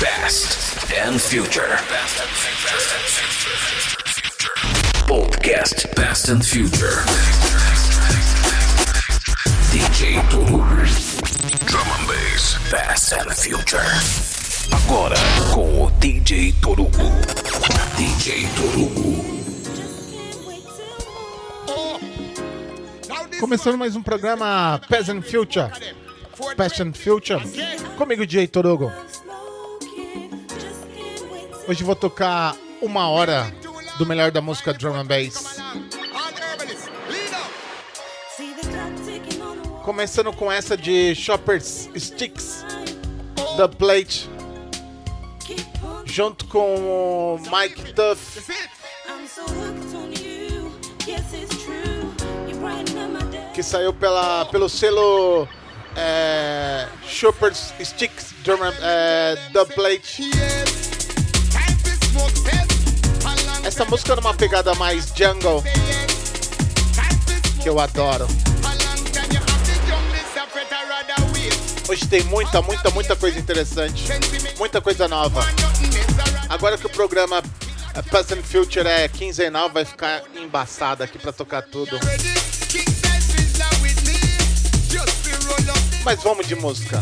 Past and Future. Podcast Past and Future. DJ Toru. Drum and Bass. Past and Future. Agora com o DJ Torugo. DJ Torugo. Começando mais um programa Past and Future. Past and Future. Comigo, DJ Torugo. Hoje vou tocar uma hora do melhor da música Drum and Bass. Começando com essa de Shoppers Sticks, The Plate, junto com o Mike Duff. Que saiu pela, pelo selo é, Shoppers Sticks, Drum, é, The Plate. Essa música numa pegada mais jungle, que eu adoro. Hoje tem muita, muita, muita coisa interessante, muita coisa nova. Agora que o programa Past and Future é quinzenal, vai ficar embaçado aqui pra tocar tudo. Mas vamos de música.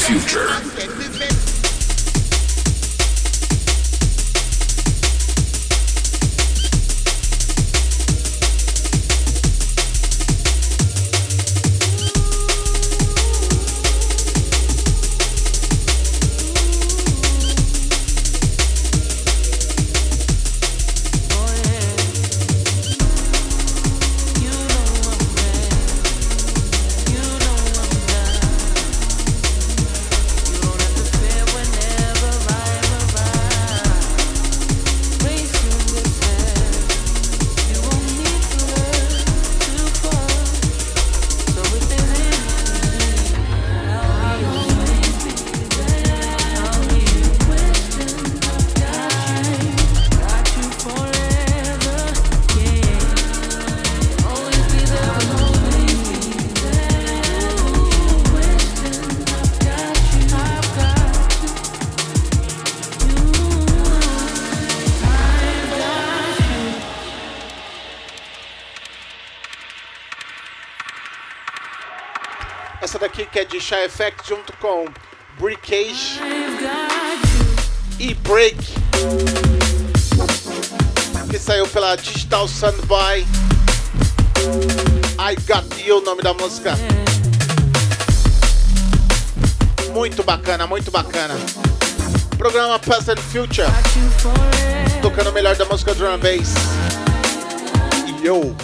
Future. De Shy Effect junto com Brickage e Break. Que saiu pela Digital Soundby. I Got You, o nome da música. Muito bacana, muito bacana. Programa Past and Future. Tocando o melhor da música drum and bass. E eu.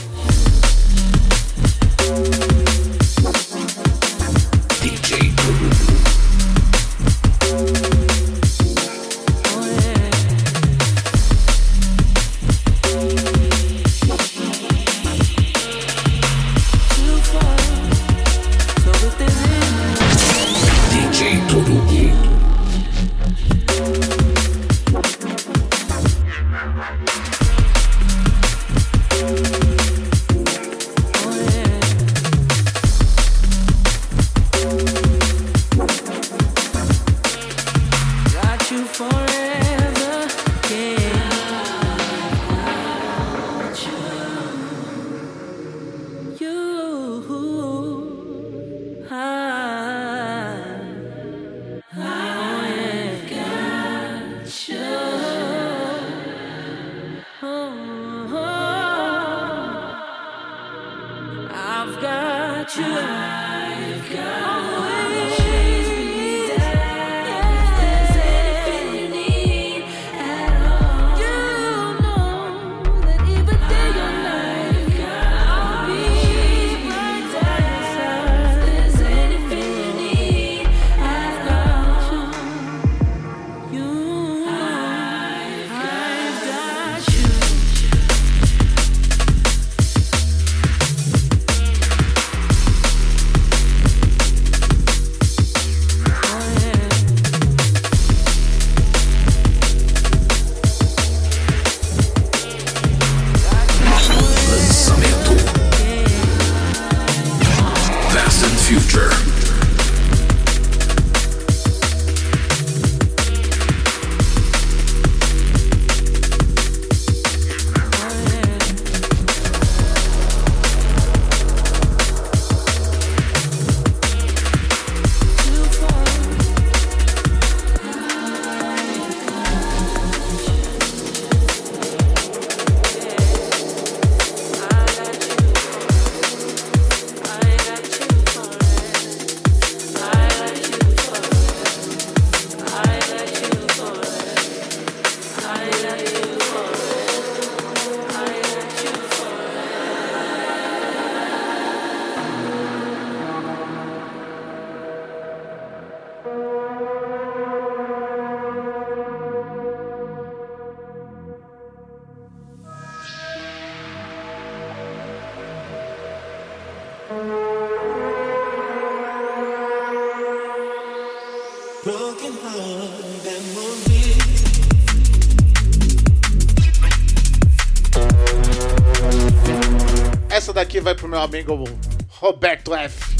Amigo Roberto F.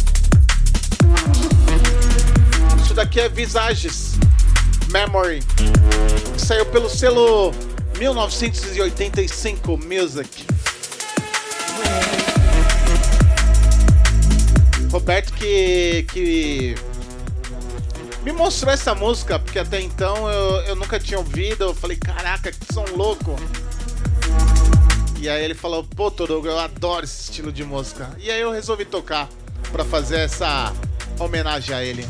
Isso daqui é Visages Memory, saiu pelo selo 1985 Music. Roberto que, que me mostrou essa música, porque até então eu, eu nunca tinha ouvido. Eu falei, caraca, que som louco! E aí ele falou, pô, Torugo, eu adoro estilo de música. E aí eu resolvi tocar para fazer essa homenagem a ele.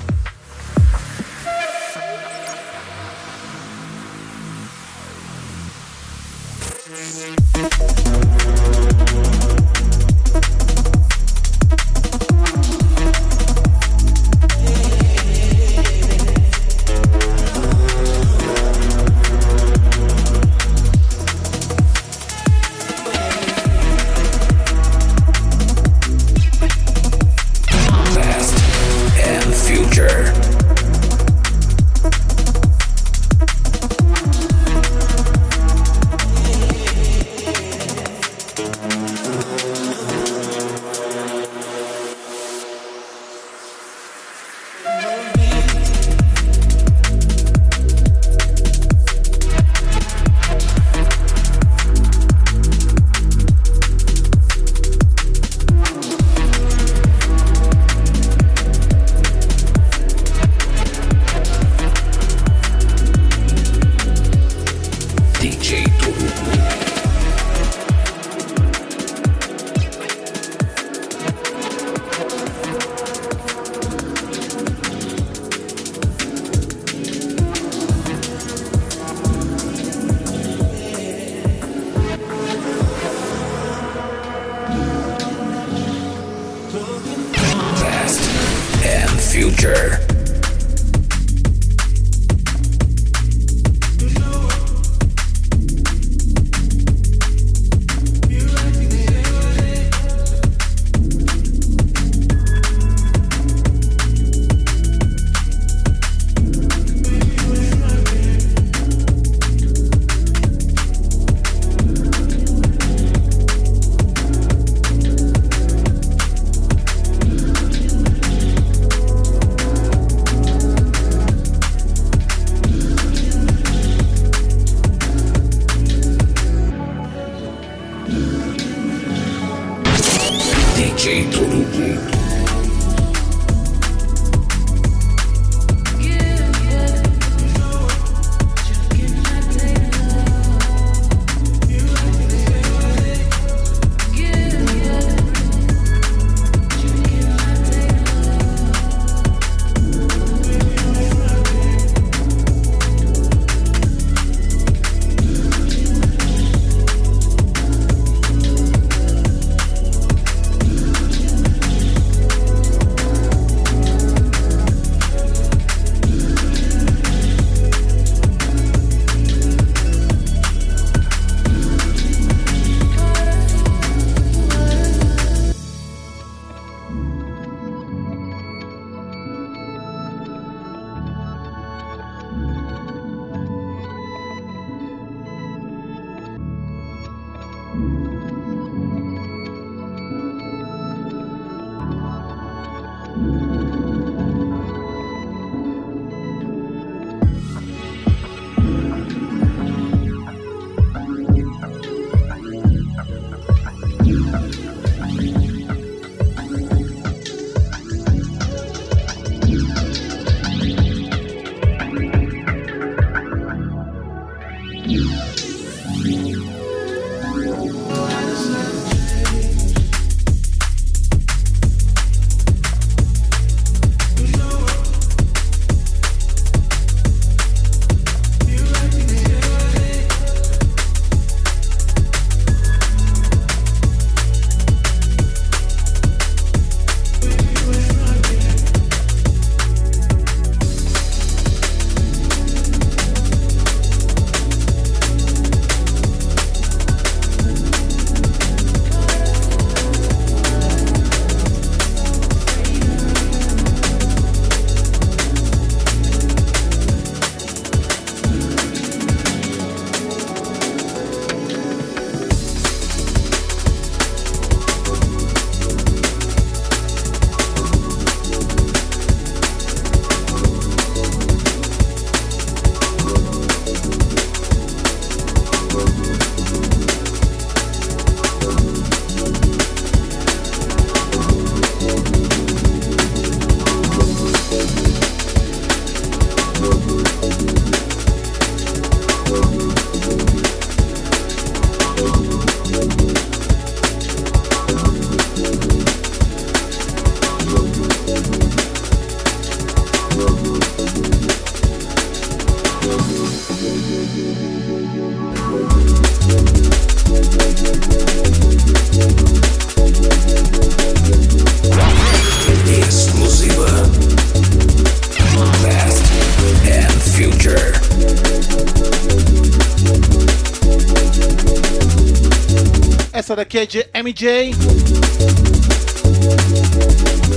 Daqui é de MJ.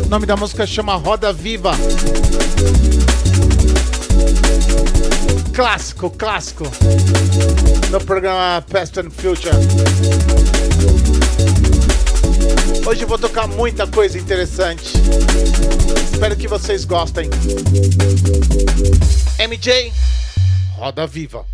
O nome da música chama Roda Viva. Clássico, clássico. No programa Past and Future. Hoje vou tocar muita coisa interessante. Espero que vocês gostem. MJ, Roda Viva.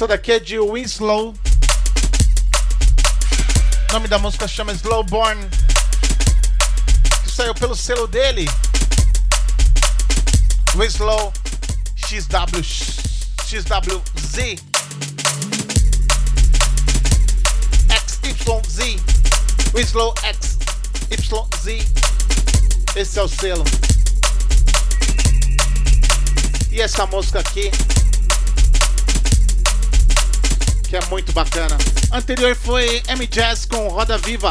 Essa daqui é de Winslow. O nome da música chama Slowborn. Que saiu pelo selo dele. Winslow XW XWZ XYZ Winslow XYZ Esse é o selo. E essa música aqui que é muito bacana. Anterior foi M Jazz com Roda Viva,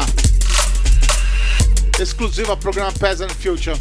exclusiva programa Peasant Future.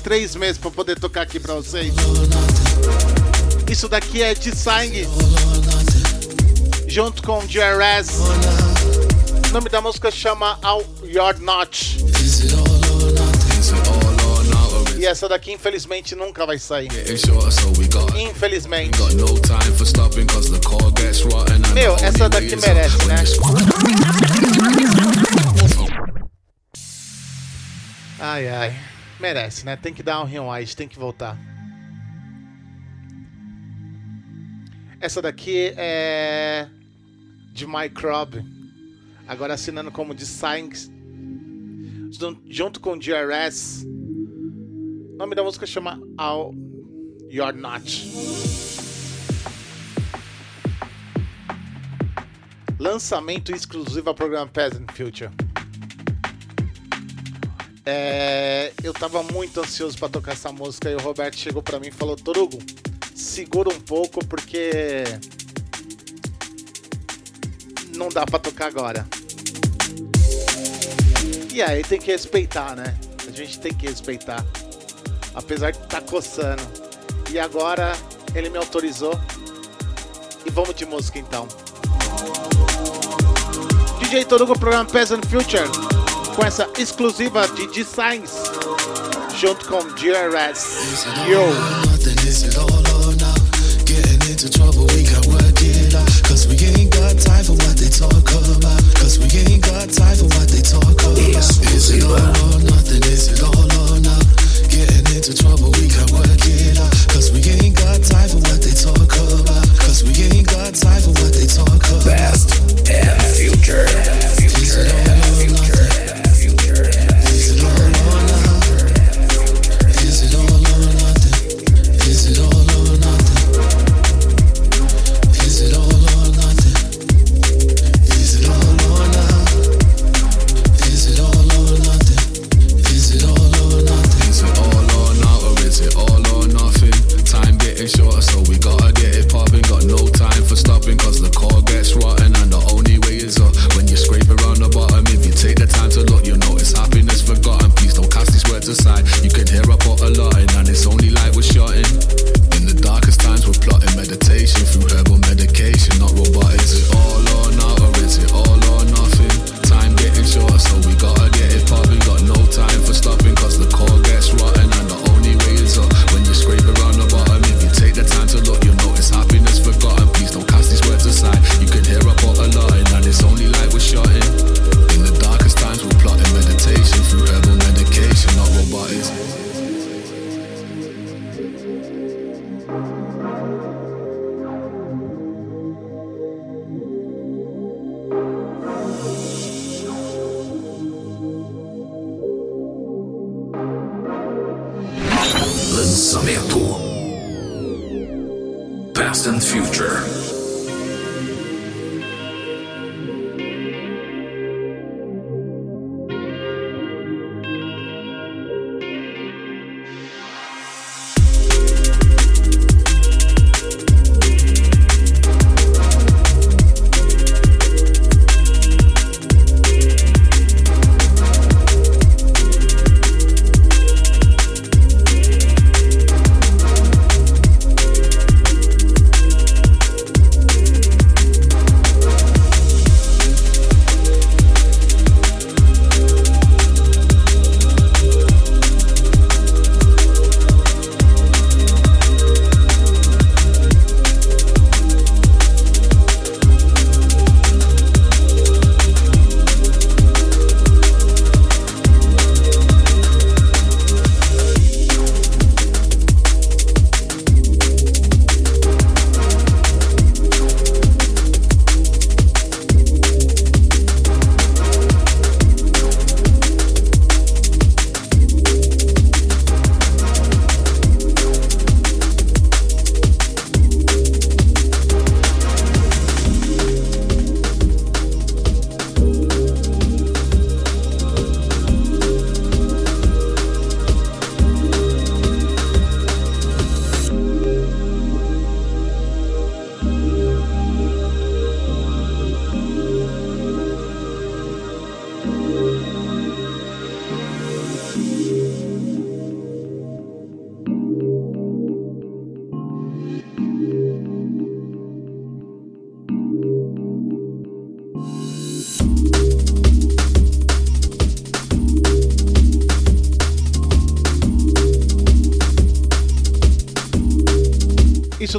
Três meses para poder tocar aqui para vocês. Isso daqui é de sangue. Junto com JRS. O nome da música chama All Your Notch. E essa daqui, infelizmente, nunca vai sair. Infelizmente. Meu, essa daqui merece, né? Ai, ai. Merece, né? Tem que dar um rewind, tem que voltar. Essa daqui é de Microbe. Agora assinando como de Science. Junto com DRS. O nome da música chama All You're Not. Lançamento exclusivo ao programa Peasant Future. É, eu tava muito ansioso para tocar essa música e o Roberto chegou para mim e falou: Torugo, segura um pouco porque não dá para tocar agora. E aí tem que respeitar, né? A gente tem que respeitar. Apesar de estar tá coçando. E agora ele me autorizou. E vamos de música então. DJ Torugo, programa Peasant Future com essa exclusiva de Designs junto com GRS. Yo! Cause we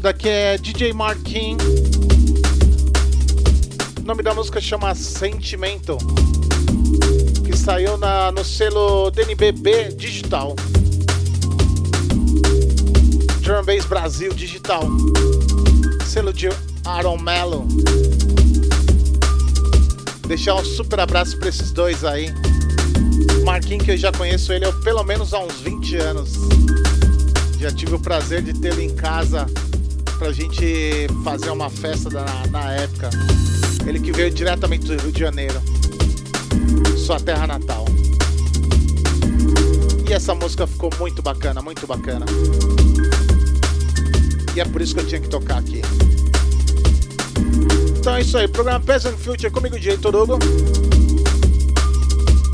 daqui é DJ Marquinhos. O nome da música chama Sentimento. Que saiu na, no selo DNBB Digital. Drum Bass Brasil Digital. Selo de Aaron Mello. Deixar um super abraço para esses dois aí. Marquinhos, que eu já conheço ele pelo menos há uns 20 anos. Já tive o prazer de tê-lo em casa pra gente fazer uma festa na, na época. Ele que veio diretamente do Rio de Janeiro, sua terra natal. E essa música ficou muito bacana, muito bacana. E é por isso que eu tinha que tocar aqui. Então é isso aí, programa Peasant Future comigo, DJ Torugo.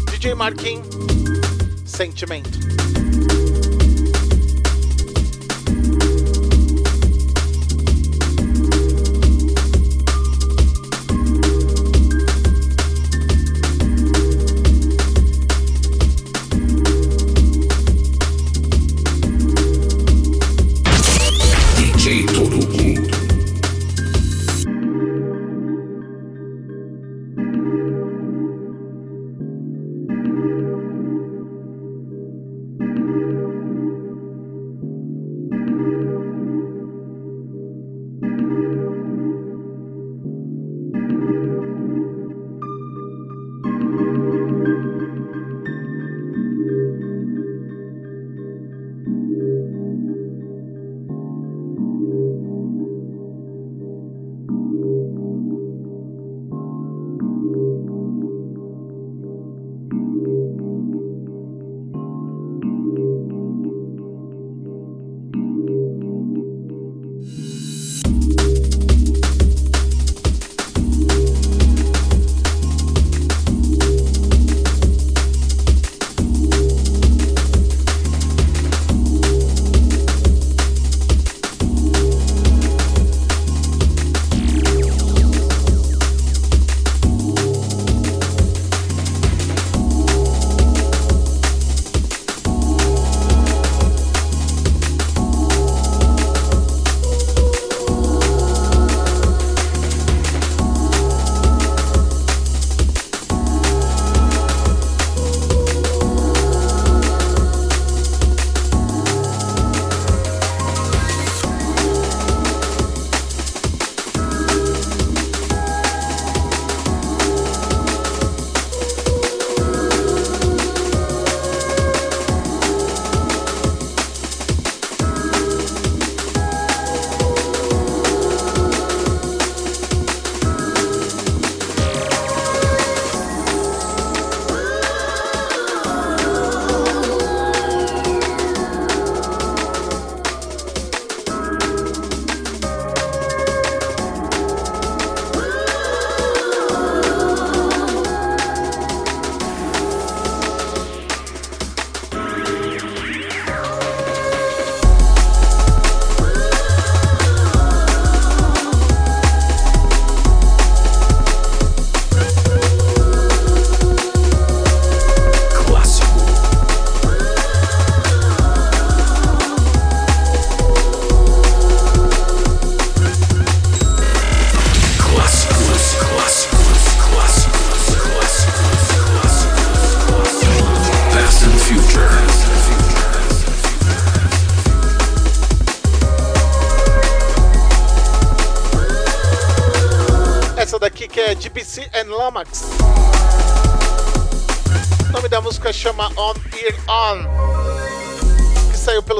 DJ Marquinhos, Sentimento.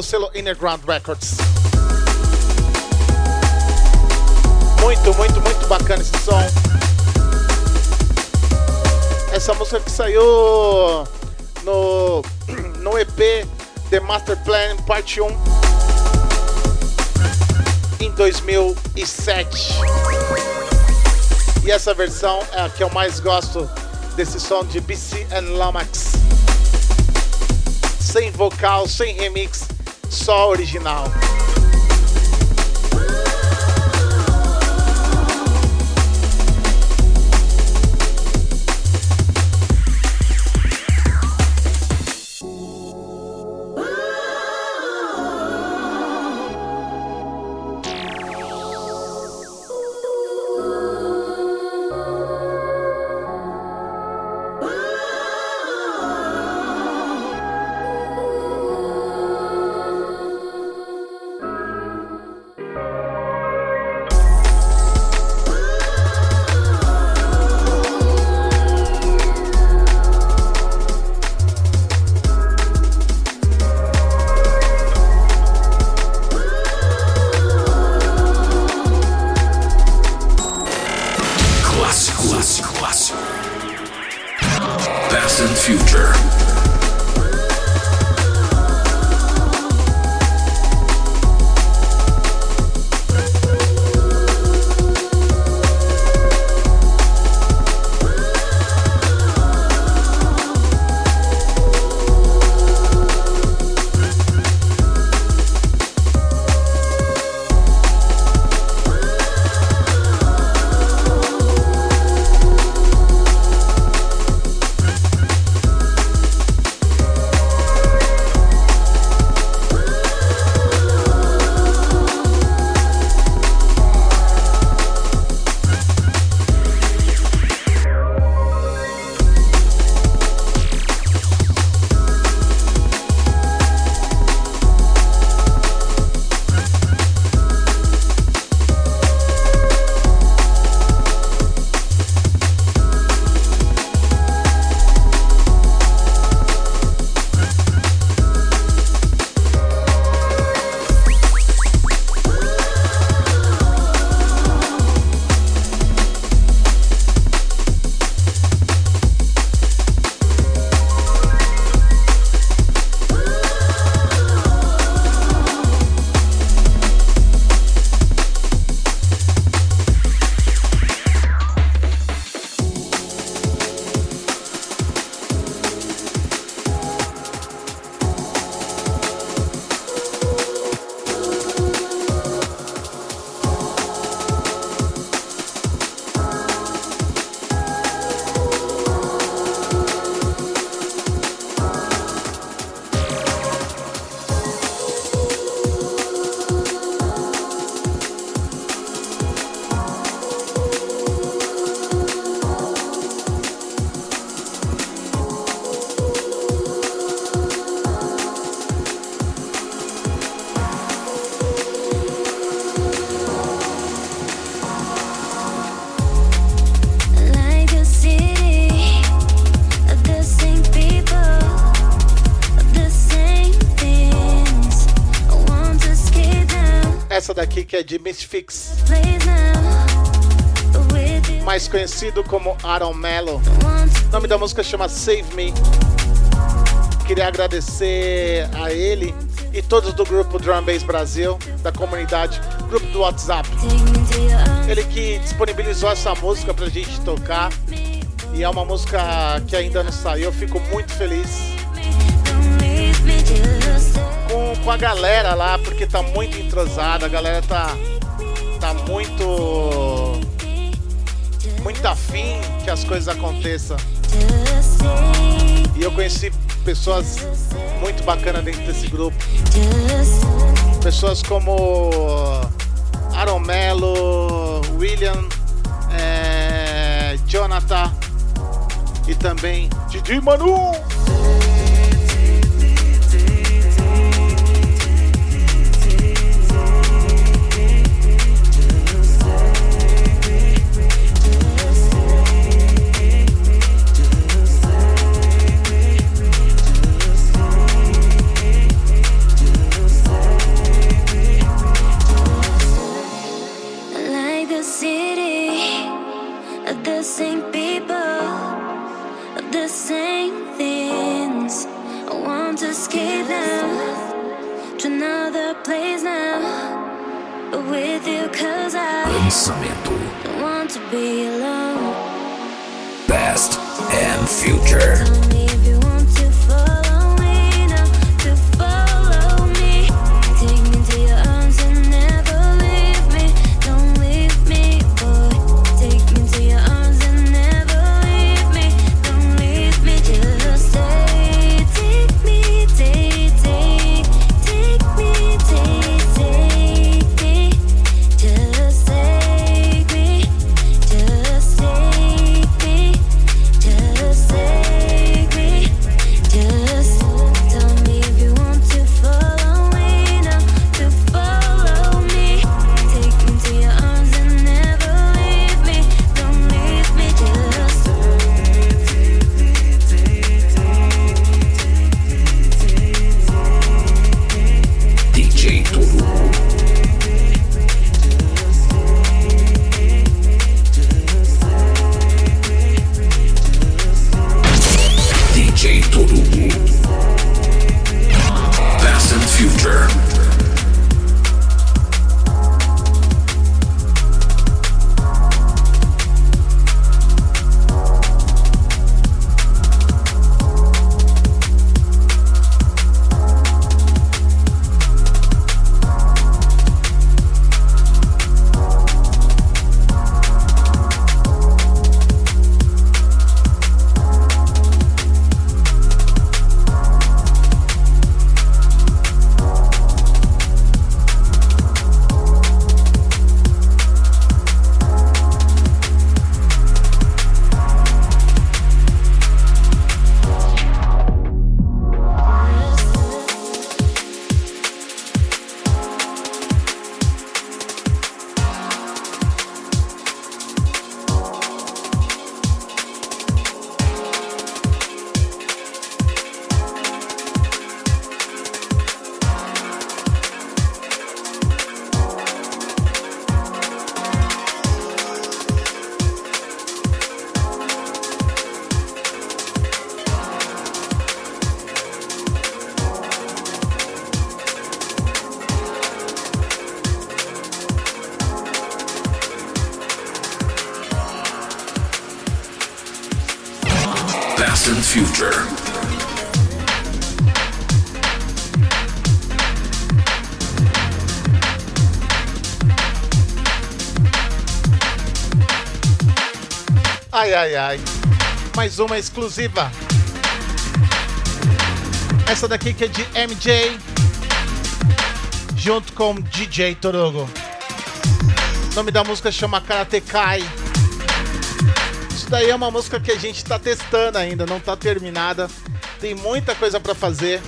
Selo Underground Records. Muito, muito, muito bacana esse som. Essa música que saiu no, no EP The Master Plan Parte 1 em 2007. E essa versão é a que eu mais gosto desse som de BC and Lomax. Sem vocal, sem remix, só original. É de Misfix, mais conhecido como Aaron Mello. O nome da música chama Save Me. Queria agradecer a ele e todos do grupo Drum Bass Brasil, da comunidade, grupo do WhatsApp. Ele que disponibilizou essa música pra gente tocar. E é uma música que ainda não saiu, eu fico muito feliz com, com a galera lá, porque tá muito entrosada, a galera tá, tá muito. muito afim que as coisas aconteçam. E eu conheci pessoas muito bacanas dentro desse grupo. Pessoas como Aaron Mello, William, é, Jonathan e também Didi Manu. Past and future. Ai, ai, ai. Mais uma exclusiva. Essa daqui que é de MJ. Junto com DJ Torogo. O nome da música chama Karate Kai. Isso daí é uma música que a gente tá testando ainda, não tá terminada. Tem muita coisa para fazer.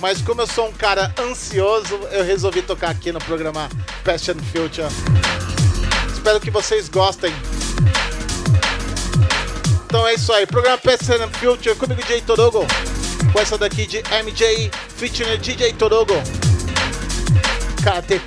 Mas como eu sou um cara ansioso, eu resolvi tocar aqui no programa Passion Future. Espero que vocês gostem. Então é isso aí, programa Passion Future comigo DJ Torogo. Com essa daqui de MJ featuring DJ Torogo. Karate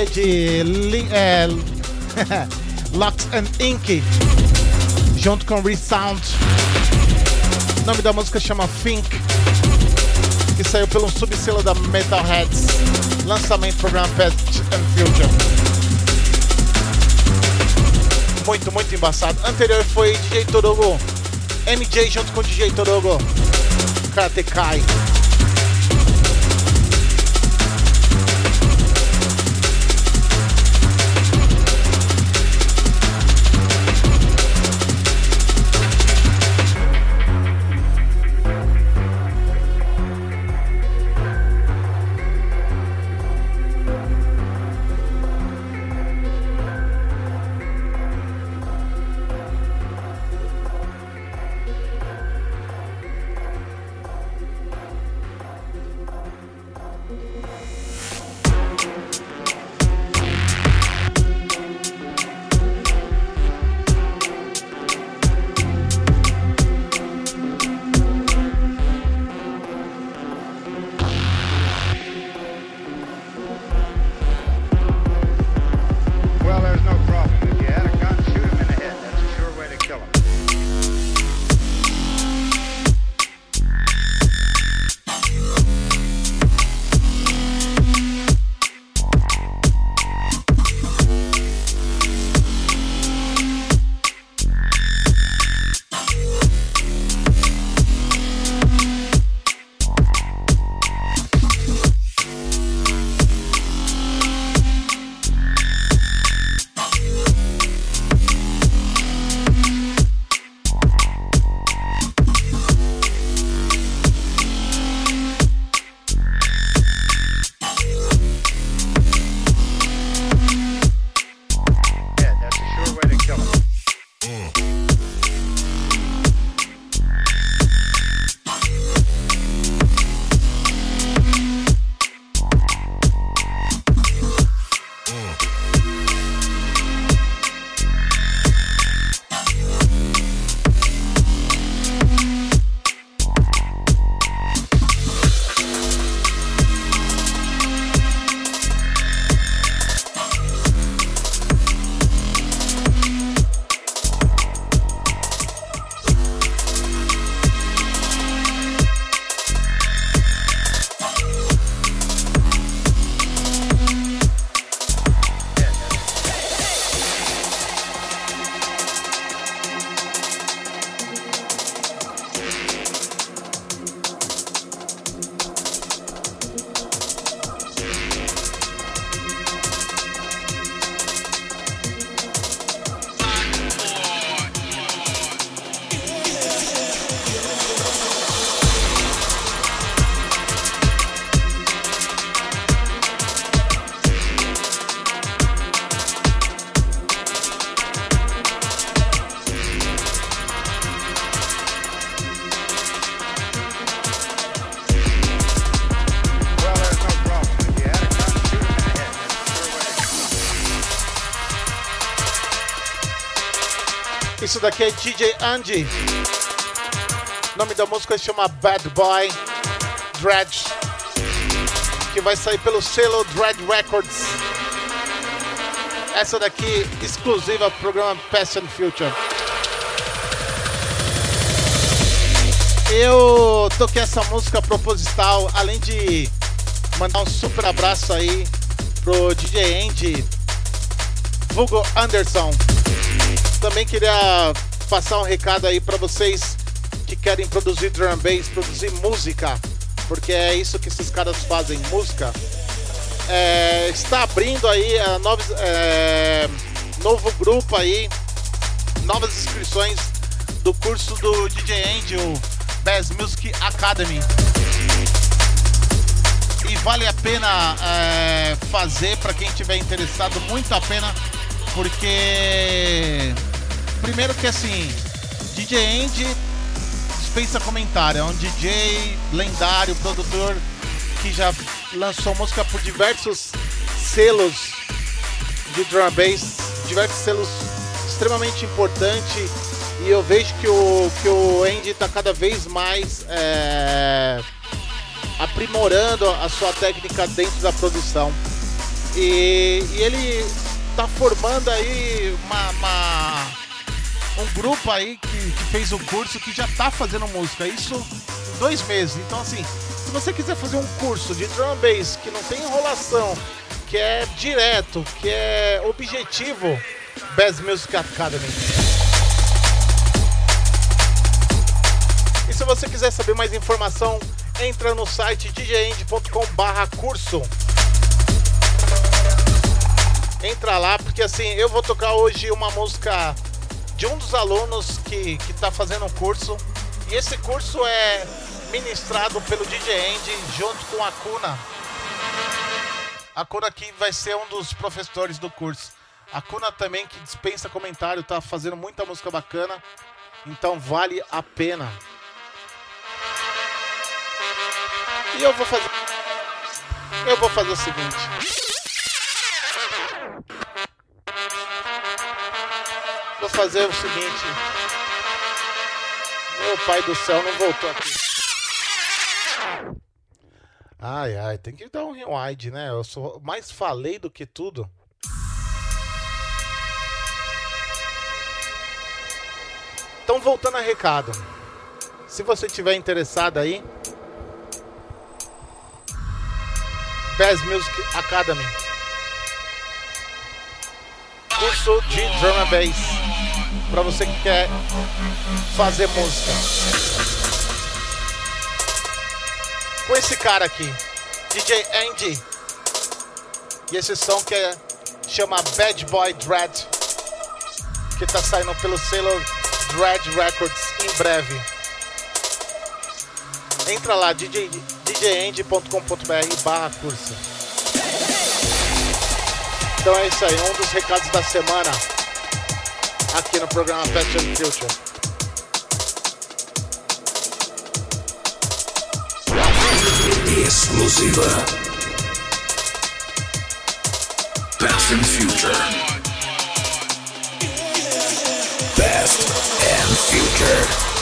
É de é, Lux and Ink, junto com Resound. O nome da música chama Think, que saiu pelo subselo da Metalheads. Lançamento do programa Past and Future. Muito, muito embaçado. Anterior foi DJ Torogo, MJ junto com DJ Torogo, Karate Kai. Isso daqui é DJ Andy. O nome da música se chama Bad Boy Dredge. Que vai sair pelo selo Dread Records. Essa daqui exclusiva pro programa Past and Future. Eu toquei essa música proposital, além de mandar um super abraço aí pro DJ Andy, Hugo Anderson. Também queria passar um recado aí para vocês que querem produzir drum bass, produzir música, porque é isso que esses caras fazem, música. É, está abrindo aí a novos, é, novo grupo aí, novas inscrições do curso do DJ Angel Bass Music Academy. E vale a pena é, fazer para quem tiver interessado, muito a pena, porque primeiro que assim, DJ Andy dispensa comentário, é um DJ lendário, produtor que já lançou música por diversos selos de drum bass, diversos selos extremamente importantes e eu vejo que o, que o Andy está cada vez mais é, aprimorando a sua técnica dentro da produção. E, e ele tá formando aí uma, uma- um grupo aí que, que fez o curso que já tá fazendo música. Isso em dois meses. Então assim, se você quiser fazer um curso de drum bass que não tem enrolação, que é direto, que é objetivo, Bass Music Academy. E se você quiser saber mais informação, entra no site djend.com/curso. Entra lá, porque assim, eu vou tocar hoje uma música de um dos alunos que, que tá fazendo um curso. E esse curso é ministrado pelo DJ Andy junto com a Kuna. A Kuna que vai ser um dos professores do curso. A Kuna também, que dispensa comentário, tá fazendo muita música bacana. Então vale a pena. E eu vou fazer. Eu vou fazer o seguinte. Fazer o seguinte. Meu pai do céu não voltou aqui. Ai, ai, tem que dar um rewind, né? Eu sou mais falei do que tudo. Então, voltando a recado. Se você tiver interessado aí, Bass Music Academy. Curso de drum and bass. Para você que quer fazer música. Com esse cara aqui, DJ Andy. E esse som que é, chama Bad Boy Dread. Que tá saindo pelo selo Dread Records em breve. Entra lá, DJ, djend.com.br barra curso. Então é isso aí, um dos recados da semana aqui no programa and Future. Exclusiva. And Future. Past and Future.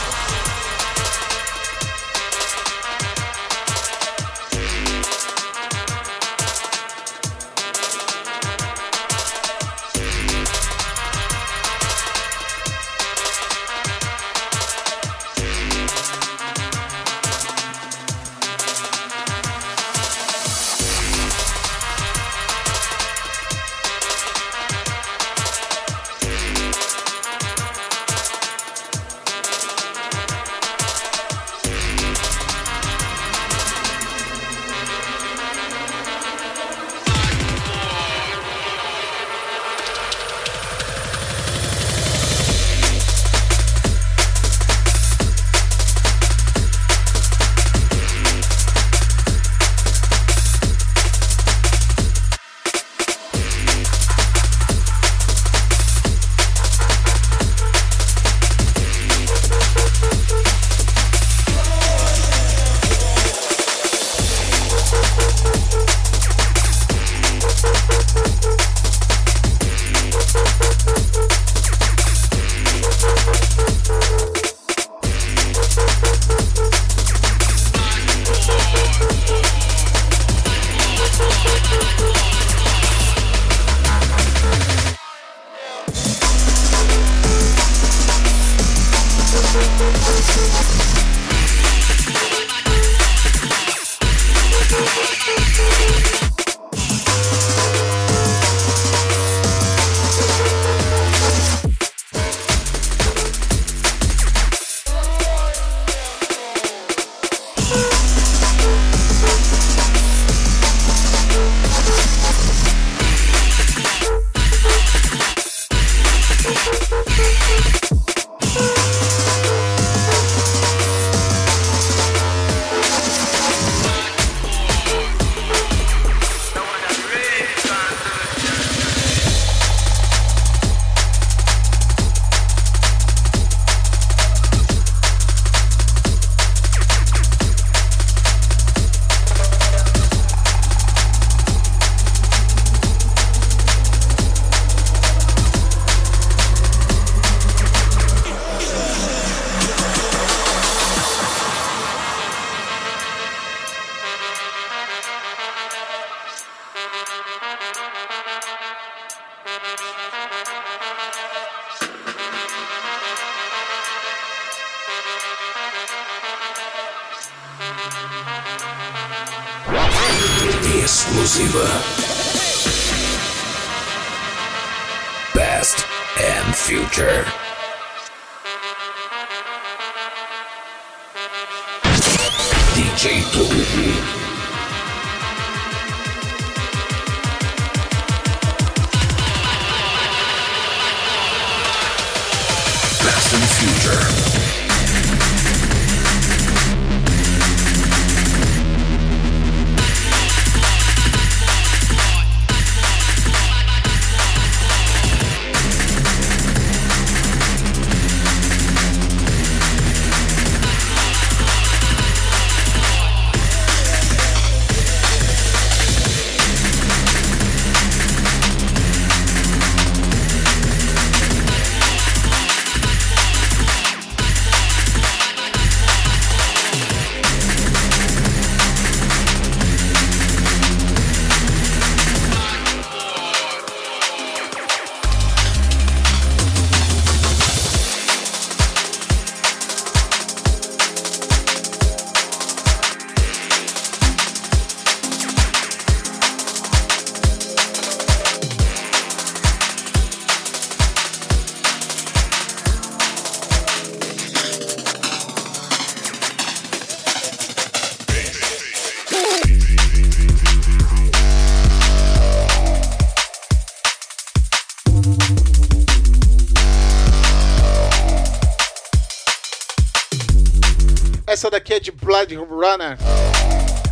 Blade Runner.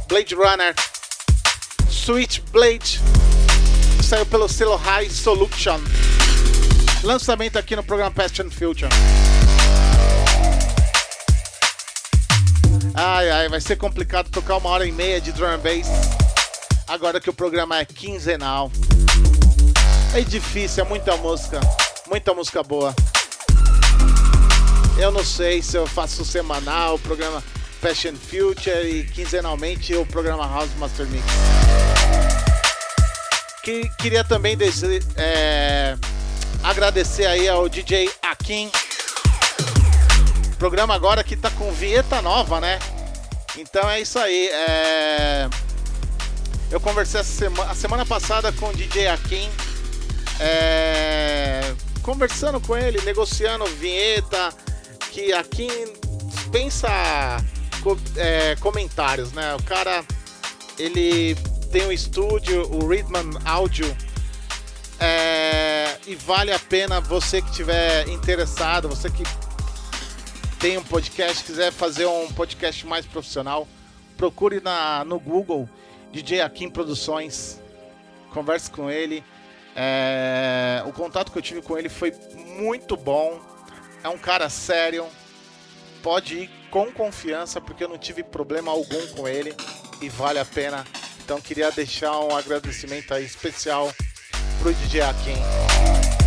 Blade Runner. Switchblade. Saiu pelo selo High Solution. Lançamento aqui no programa Past and Future. Ai ai, vai ser complicado tocar uma hora e meia de drum and bass. Agora que o programa é quinzenal. É difícil, é muita música. Muita música boa. Eu não sei se eu faço semanal o programa Fashion Future e quinzenalmente o programa House Master Mix. Que, queria também dese, é, agradecer aí ao DJ Akin. Programa agora que tá com vinheta nova, né? Então é isso aí. É... Eu conversei sema... a semana passada com o DJ Akin. É... Conversando com ele, negociando vinheta que aqui pensa é, comentários, né? O cara ele tem um estúdio, o Ridman Audio, é, e vale a pena você que tiver interessado, você que tem um podcast, quiser fazer um podcast mais profissional, procure na, no Google DJ Akin Produções, converse com ele. É, o contato que eu tive com ele foi muito bom é um cara sério, pode ir com confiança, porque eu não tive problema algum com ele e vale a pena. Então queria deixar um agradecimento aí especial pro DJ Akin.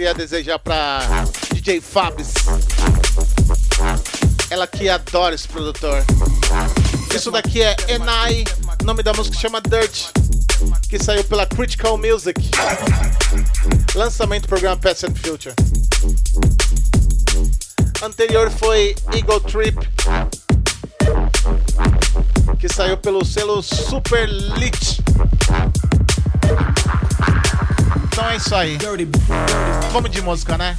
Queria desejar pra DJ Fabs. Ela que adora esse produtor. Isso daqui é Enai, nome da música chama Dirt, que saiu pela Critical Music. Lançamento do programa Past and Future. Anterior foi Eagle Trip, que saiu pelo selo Super Lit. Então é isso aí. Vamos de música, né?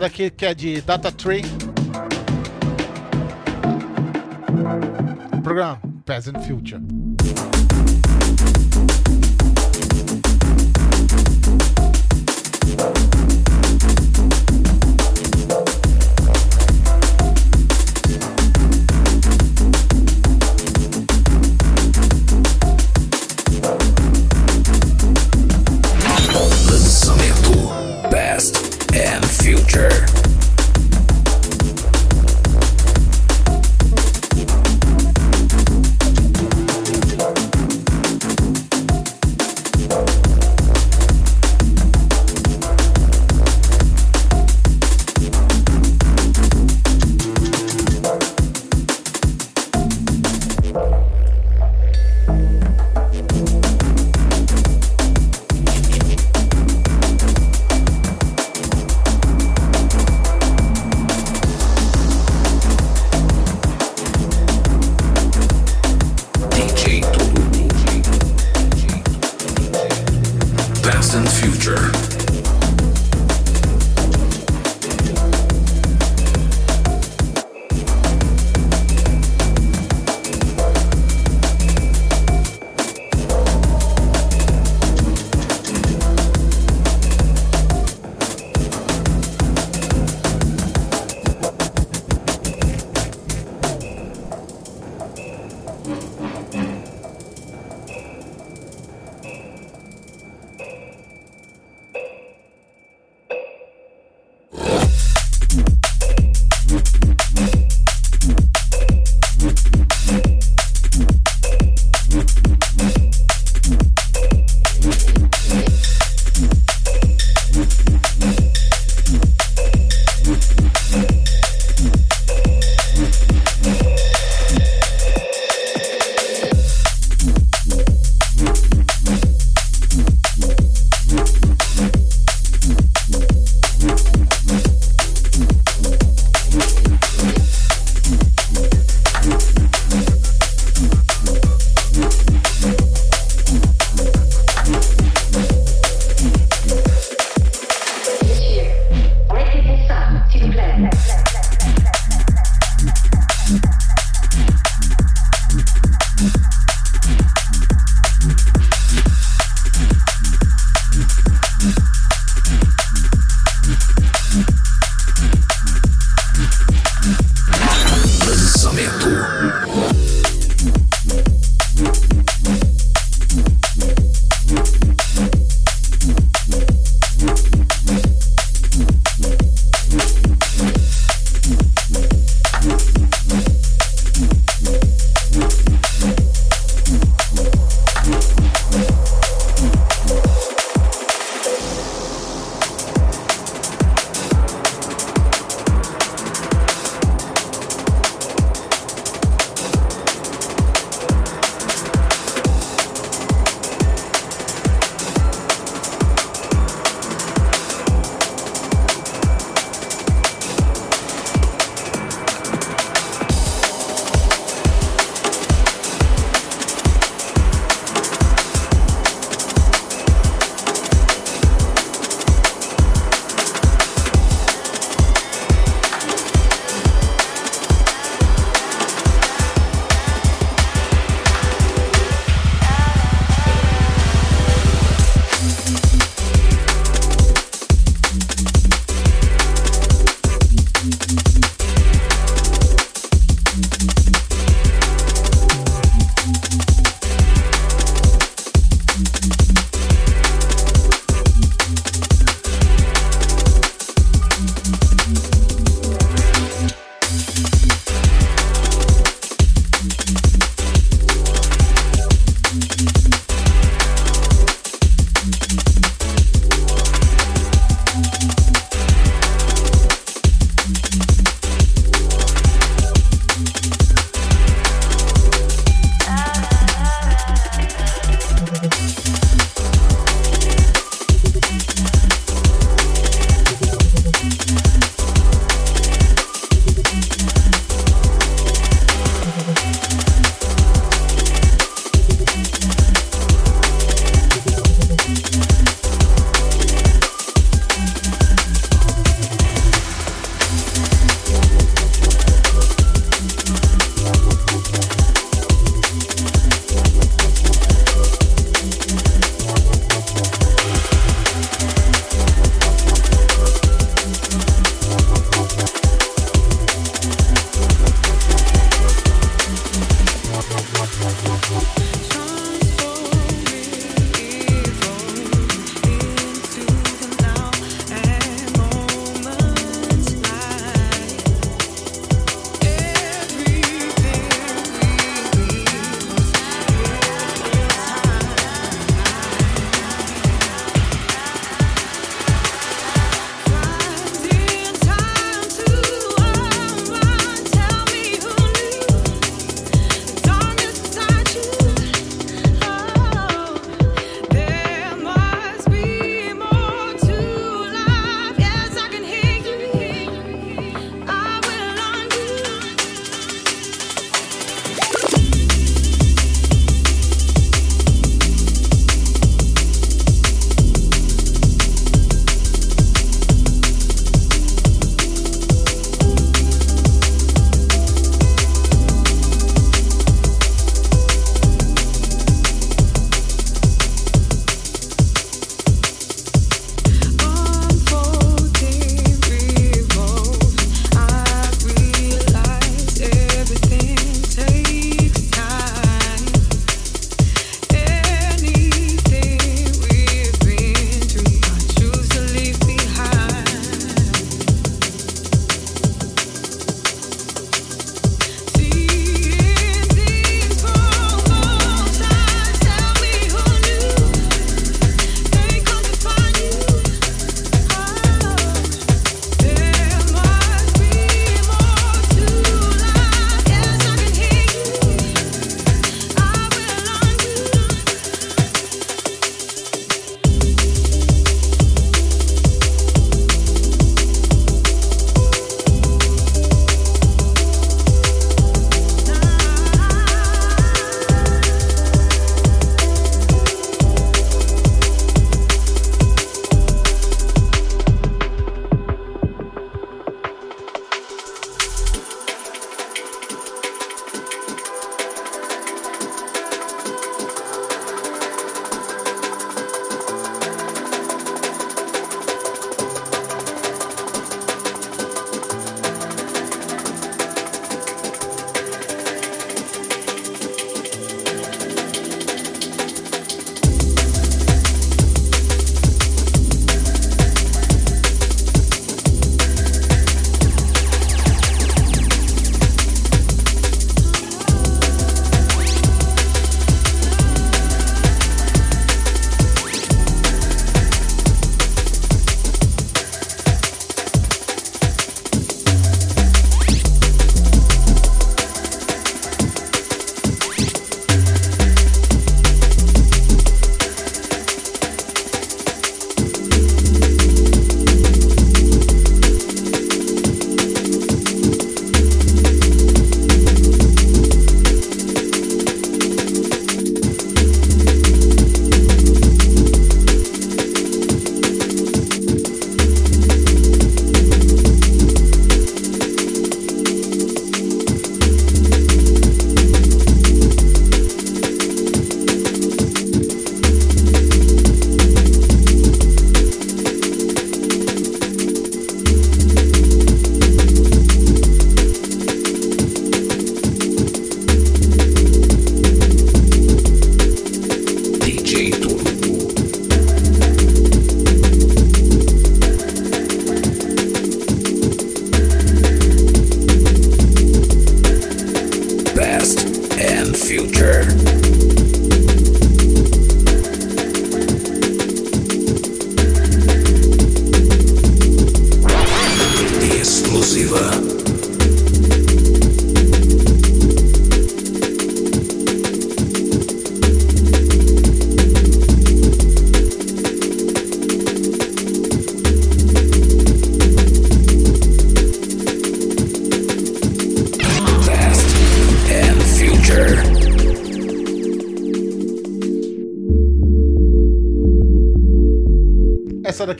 Daqui que é de Data Tree. Programa Present. Future.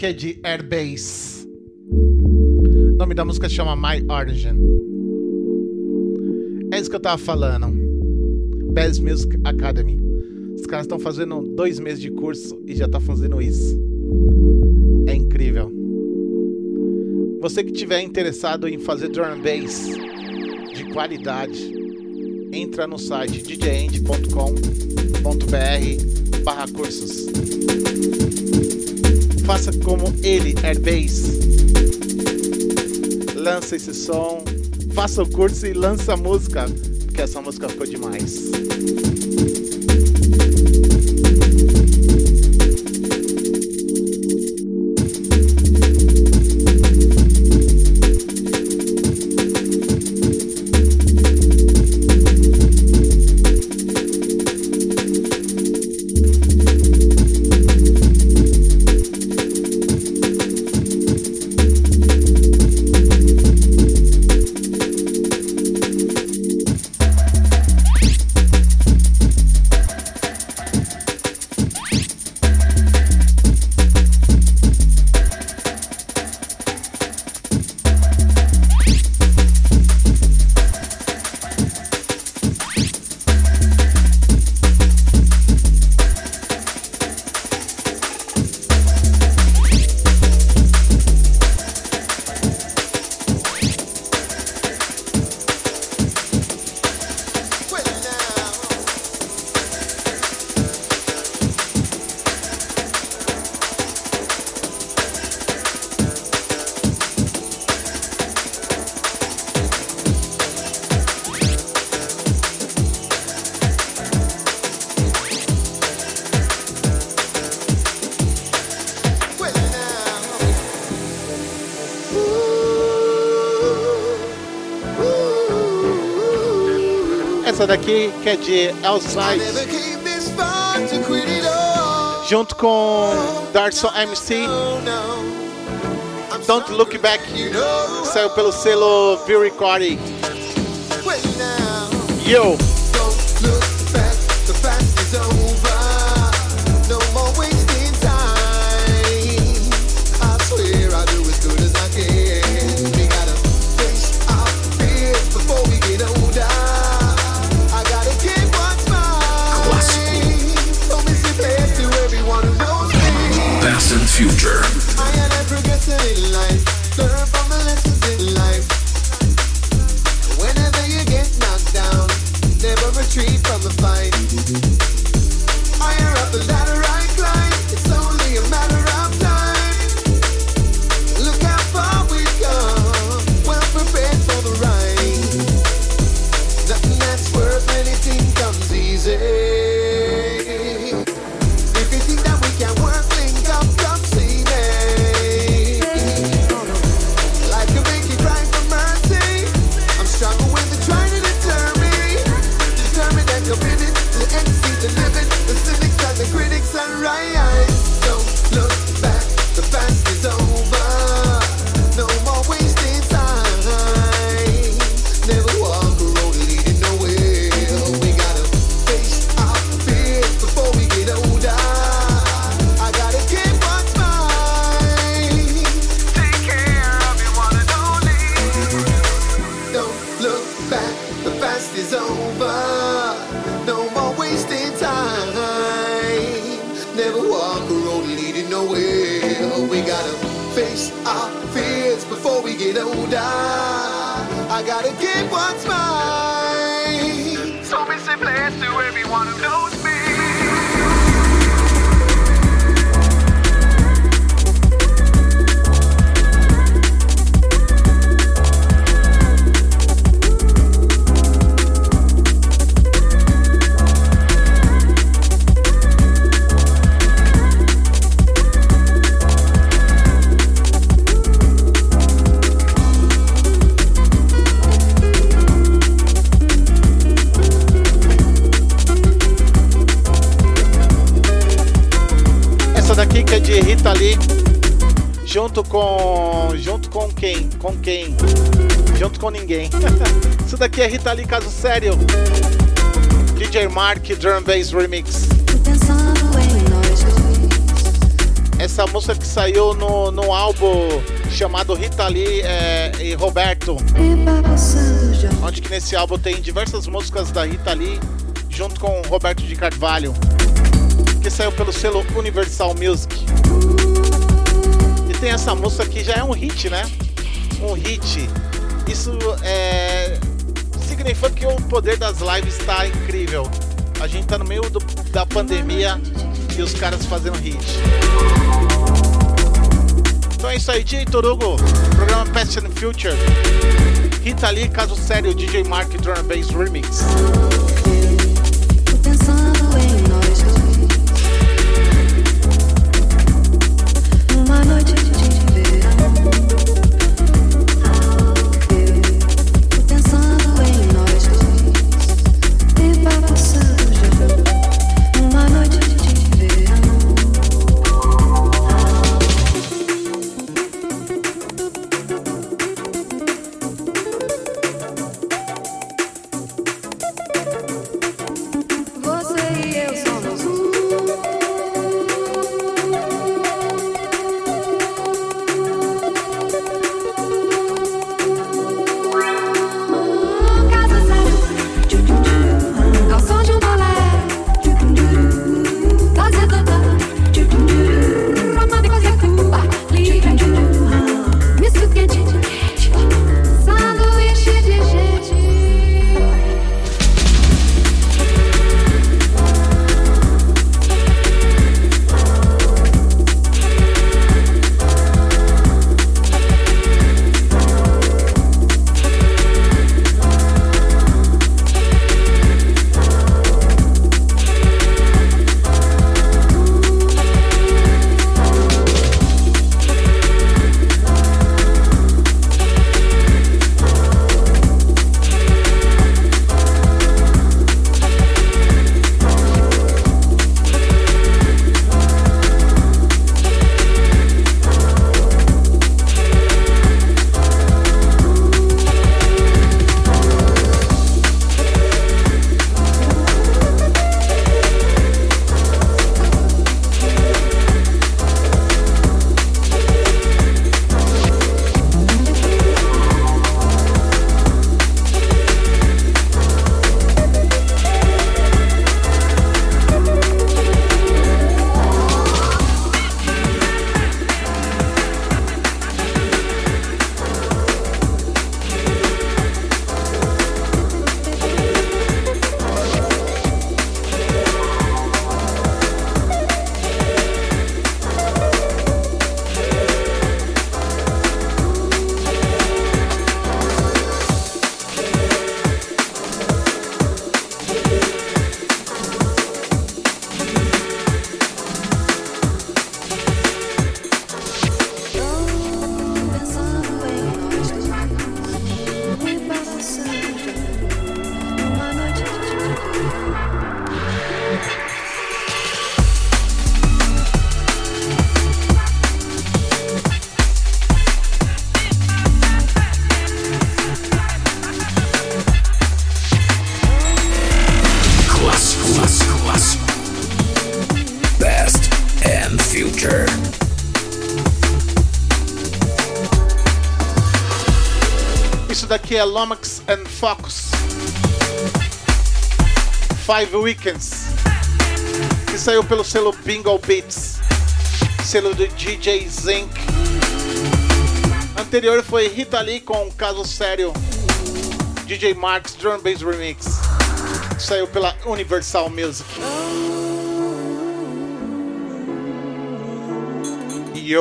Daqui é de Airbase. O nome da música chama My Origin. É isso que eu tava falando. Bass Music Academy. Os caras estão fazendo dois meses de curso e já tá fazendo isso. É incrível. Você que tiver interessado em fazer drum bass de qualidade, entra no site djend.com.br barra cursos. Faça como ele, Airbase. Lança esse som, faça o curso e lança a música, porque essa música ficou demais. Daqui que é de Elside, junto com Darson MC, Don't Look Back, saiu pelo selo View Recording. Yo! Past and Future. Daqui é Rita Lee, caso sério. DJ Mark Drum Bass Remix. Essa música que saiu no, no álbum chamado Rita Lee é, e Roberto. Onde que nesse álbum tem diversas músicas da Rita Lee junto com Roberto de Carvalho. Que saiu pelo selo Universal Music. E tem essa música que já é um hit, né? Um hit. Isso é, significa que o poder das lives está incrível. A gente tá no meio do, da pandemia e os caras fazendo hit. Então é isso aí, DJ Torugo, programa Past and Future. Rita Lee, caso sério, DJ Mark Drum Bass Remix. Isso daqui é Lomax and Focus. Five Weekends. Que saiu pelo selo Bingo Beats. Selo do DJ Zinc. Anterior foi Rita Lee com Caso Sério. DJ Marks Drum Bass Remix. Saiu pela Universal Music. E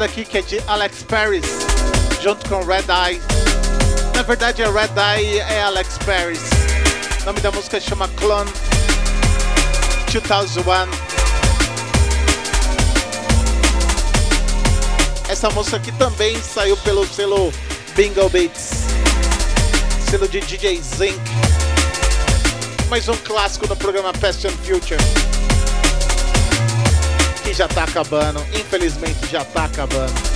daqui que é de Alex Paris, junto com Red Eye. Na verdade, a Red Eye é Alex Paris. O nome da música chama Clone 2001. Essa música aqui também saiu pelo selo Bingo Beats, selo de DJ Zinc. Mais um clássico no programa Past and Future. Que já tá acabando, infelizmente já tá acabando.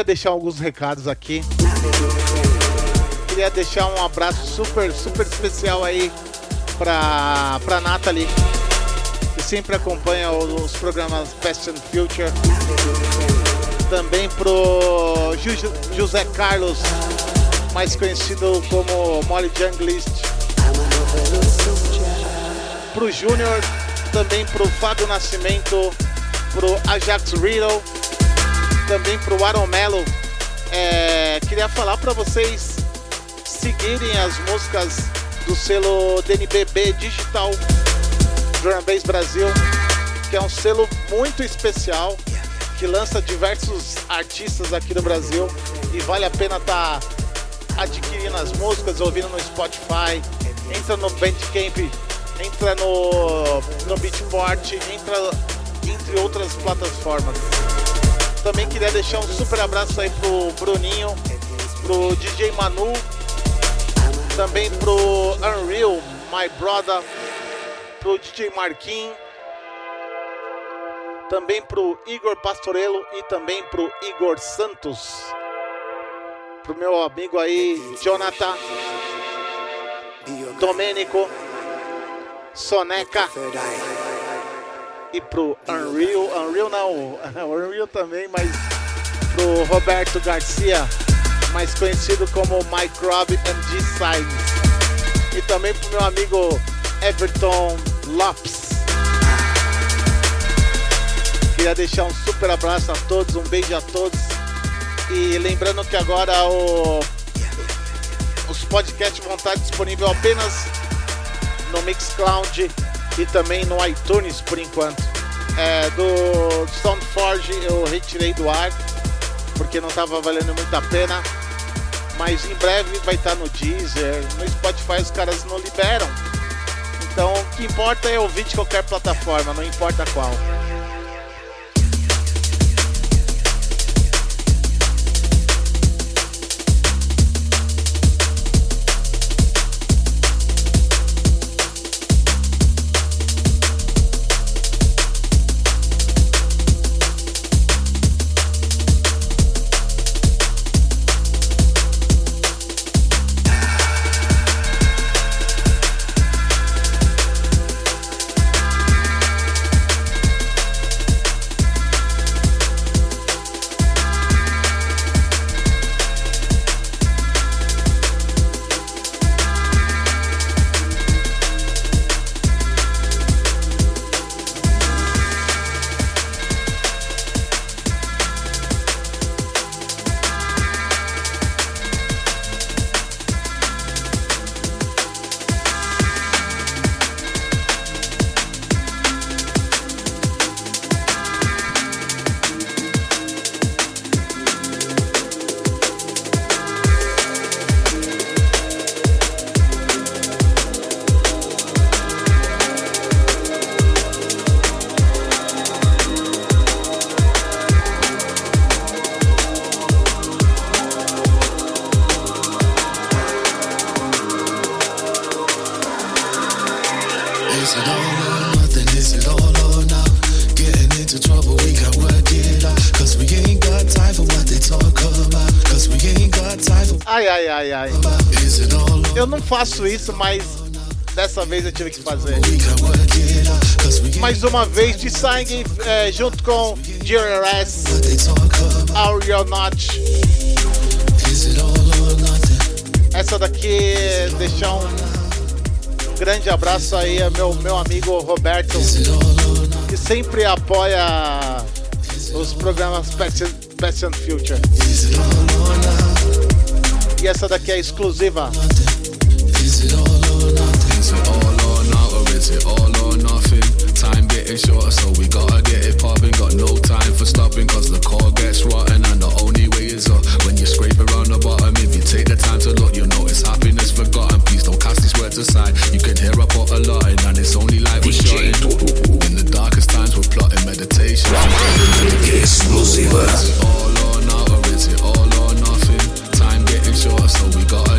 Queria deixar alguns recados aqui. queria deixar um abraço super, super especial aí pra, pra Nathalie, que sempre acompanha os programas and Future. Também pro Ju- José Carlos, mais conhecido como Molly Junglist. Pro Júnior, também pro Fábio Nascimento, pro Ajax Riddle, também pro Aaron Mello. É, queria falar para vocês seguirem as músicas do selo DNBB Digital Drum Bass Brasil, que é um selo muito especial que lança diversos artistas aqui no Brasil e vale a pena estar adquirindo as músicas, ouvindo no Spotify, entra no Bandcamp, entra no, no Beatport, entra entre outras plataformas. Também queria deixar um super abraço aí pro Bruninho, pro DJ Manu, também pro Unreal, My Brother, pro DJ Marquinhos, também pro Igor Pastorello e também pro Igor Santos, pro meu amigo aí Jonathan, Domênico, Soneca e pro Unreal, Unreal não, Unreal também, mas pro Roberto Garcia, mais conhecido como Microbe and G-Signs. E também pro meu amigo Everton Lopes. Queria deixar um super abraço a todos, um beijo a todos. E lembrando que agora o, os podcasts vão estar disponíveis apenas no Mixcloud e também no iTunes por enquanto. É, do Soundforge eu retirei do ar porque não estava valendo muito a pena. Mas em breve vai estar no Deezer, no Spotify os caras não liberam. Então o que importa é ouvir de qualquer plataforma, não importa qual. Faço isso, mas dessa vez eu tive que fazer. Mais uma vez de sangue é, junto com GRS. Are You Not. Essa daqui, deixar um, grande abraço aí ao meu, meu amigo Roberto, que sempre apoia os programas Past and Future. E essa daqui é exclusiva. Is it all or not, or is it all or nothing? Time getting shorter, so we gotta get it popping. Got no time for stopping, cause the core gets rotten, and the only way is up. When you scrape around the bottom, if you take the time to look, you'll notice happiness forgotten. Please don't cast these words aside. You can hear I put a lot in, and it's only like we're DJ In the darkest times, we're plotting meditation. Exclusiva. Is it all or not, or is it all or nothing? Time getting shorter, so we gotta